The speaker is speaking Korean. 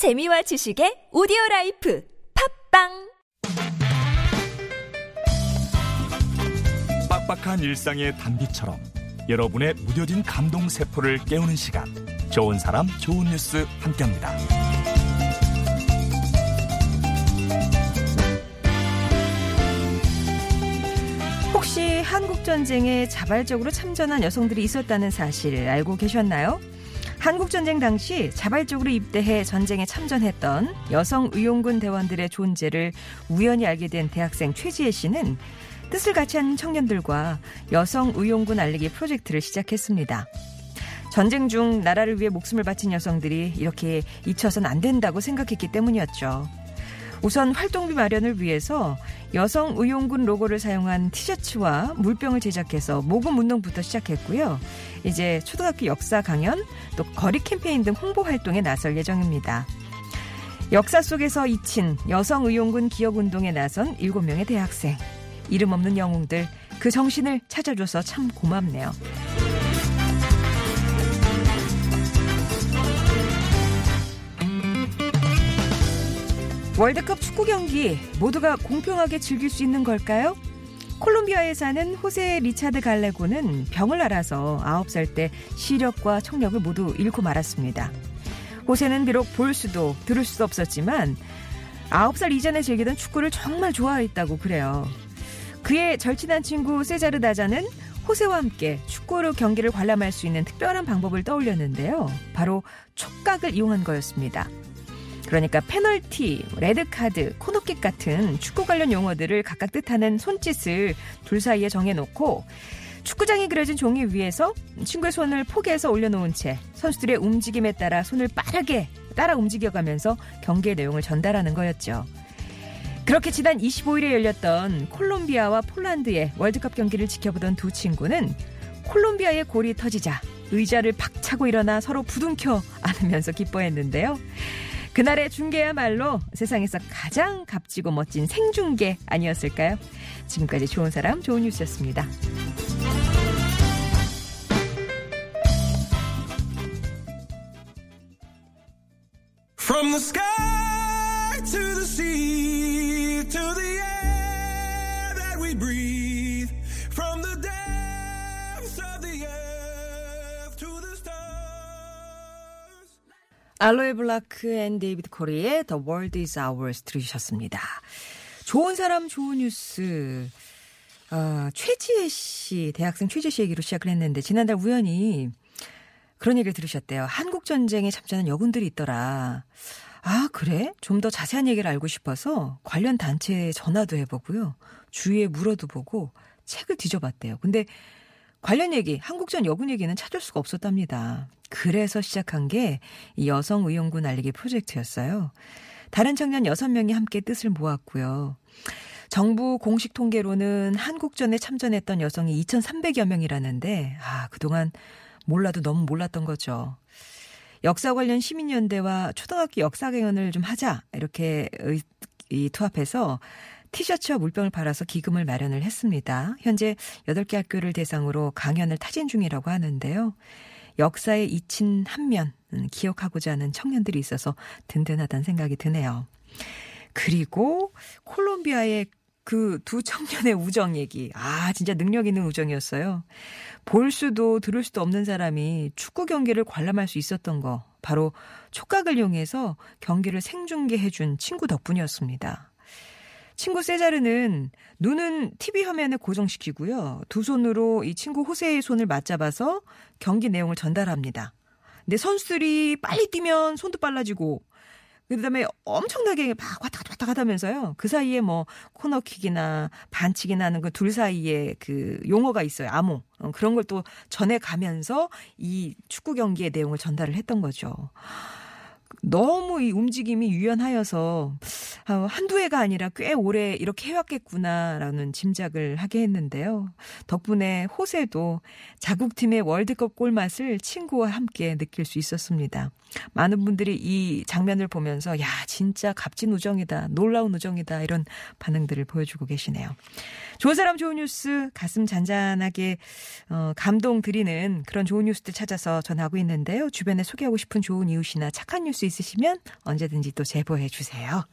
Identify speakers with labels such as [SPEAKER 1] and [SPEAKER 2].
[SPEAKER 1] 재미와 지식의 오디오 life 팟빵
[SPEAKER 2] 빡빡한 일상의 단비처럼 여러분의 무뎌진 감동 세포를 깨우는 시간 좋은 사람 좋은 뉴스 함께합니다.
[SPEAKER 3] 혹시 한국 전쟁에 자발적으로 참전한 여성들이 있었다는 사실 알고 계셨나요? 한국 전쟁 당시 자발적으로 입대해 전쟁에 참전했던 여성 의용군 대원들의 존재를 우연히 알게 된 대학생 최지혜 씨는 뜻을 같이 한 청년들과 여성 의용군 알리기 프로젝트를 시작했습니다. 전쟁 중 나라를 위해 목숨을 바친 여성들이 이렇게 잊혀선 안 된다고 생각했기 때문이었죠. 우선 활동비 마련을 위해서 여성 의용군 로고를 사용한 티셔츠와 물병을 제작해서 모금 운동부터 시작했고요. 이제 초등학교 역사 강연, 또 거리 캠페인 등 홍보 활동에 나설 예정입니다. 역사 속에서 잊힌 여성 의용군 기억 운동에 나선 7명의 대학생. 이름 없는 영웅들, 그 정신을 찾아줘서 참 고맙네요. 월드컵 축구 경기 모두가 공평하게 즐길 수 있는 걸까요? 콜롬비아에 사는 호세 리차드 갈레고는 병을 앓아서 9살 때 시력과 청력을 모두 잃고 말았습니다. 호세는 비록 볼 수도 들을 수도 없었지만 9살 이전에 즐기던 축구를 정말 좋아했다고 그래요. 그의 절친한 친구 세자르 다자는 호세와 함께 축구로 경기를 관람할 수 있는 특별한 방법을 떠올렸는데요. 바로 촉각을 이용한 거였습니다. 그러니까 페널티, 레드카드, 코너킥 같은 축구 관련 용어들을 각각 뜻하는 손짓을 둘 사이에 정해놓고 축구장에 그려진 종이 위에서 친구의 손을 포개해서 올려놓은 채 선수들의 움직임에 따라 손을 빠르게 따라 움직여가면서 경기의 내용을 전달하는 거였죠. 그렇게 지난 25일에 열렸던 콜롬비아와 폴란드의 월드컵 경기를 지켜보던 두 친구는 콜롬비아의 골이 터지자 의자를 박차고 일어나 서로 부둥켜 안으면서 기뻐했는데요. 그날의 중계야말로 세상에서 가장 값지고 멋진 생중계 아니었을까요? 지금까지 좋은 사람, 좋은 뉴스였습니다. 알로에 블라크 앤 데이비드 코리의 The World is Ours 들으셨습니다. 좋은 사람 좋은 뉴스. 아, 최지혜 씨, 대학생 최지혜 씨 얘기로 시작을 했는데 지난달 우연히 그런 얘기를 들으셨대요. 한국 전쟁에 참전한 여군들이 있더라. 아, 그래? 좀 더 자세한 얘기를 알고 싶어서 관련 단체에 전화도 해보고요. 주위에 물어도 보고 책을 뒤져봤대요. 근데 관련 얘기, 한국전 여군 얘기는 찾을 수가 없었답니다. 그래서 시작한 게이 여성 의용군 알리기 프로젝트였어요. 다른 청년 6명이 함께 뜻을 모았고요. 정부 공식 통계로는 한국전에 참전했던 여성이 2,300여 명이라는데, 아, 그동안 몰라도 너무 몰랐던 거죠. 역사 관련 시민연대와 초등학교 역사 경연을 좀 하자, 이렇게 의, 이 투합해서 티셔츠와 물병을 팔아서 기금을 마련을 했습니다. 현재 8개 학교를 대상으로 강연을 타진 중이라고 하는데요. 역사에 잊힌 한면 음, 기억하고자 하는 청년들이 있어서 든든하다는 생각이 드네요. 그리고 콜롬비아의 그 두 청년의 우정 얘기. 아, 진짜 능력 있는 우정이었어요. 볼 수도 들을 수도 없는 사람이 축구 경기를 관람할 수 있었던 거. 바로 촉각을 이용해서 경기를 생중계해준 친구 덕분이었습니다. 친구 세자르는 눈은 TV 화면에 고정시키고요. 두 손으로 이 친구 호세의 손을 맞잡아서 경기 내용을 전달합니다. 근데 선수들이 빨리 뛰면 손도 빨라지고 그다음에 엄청나게 막 왔다 갔다 하면서요. 그 사이에 뭐 코너킥이나 반칙이나 하는 그 둘 사이에 그 용어가 있어요. 암호. 어, 그런 걸 또 전해 가면서 이 축구 경기의 내용을 전달을 했던 거죠. 너무 이 움직임이 유연하여서 어, 한두 해가 아니라 꽤 오래 이렇게 해왔겠구나라는 짐작을 하게 했는데요. 덕분에 호세도 자국팀의 월드컵 골맛을 친구와 함께 느낄 수 있었습니다. 많은 분들이 이 장면을 보면서 야 진짜 값진 우정이다 놀라운 우정이다 이런 반응들을 보여주고 계시네요. 좋은 사람 좋은 뉴스 가슴 잔잔하게 어, 감동 드리는 그런 좋은 뉴스들 찾아서 전하고 있는데요. 주변에 소개하고 싶은 좋은 이웃이나 착한 뉴스 있으시면 언제든지 또 제보해 주세요.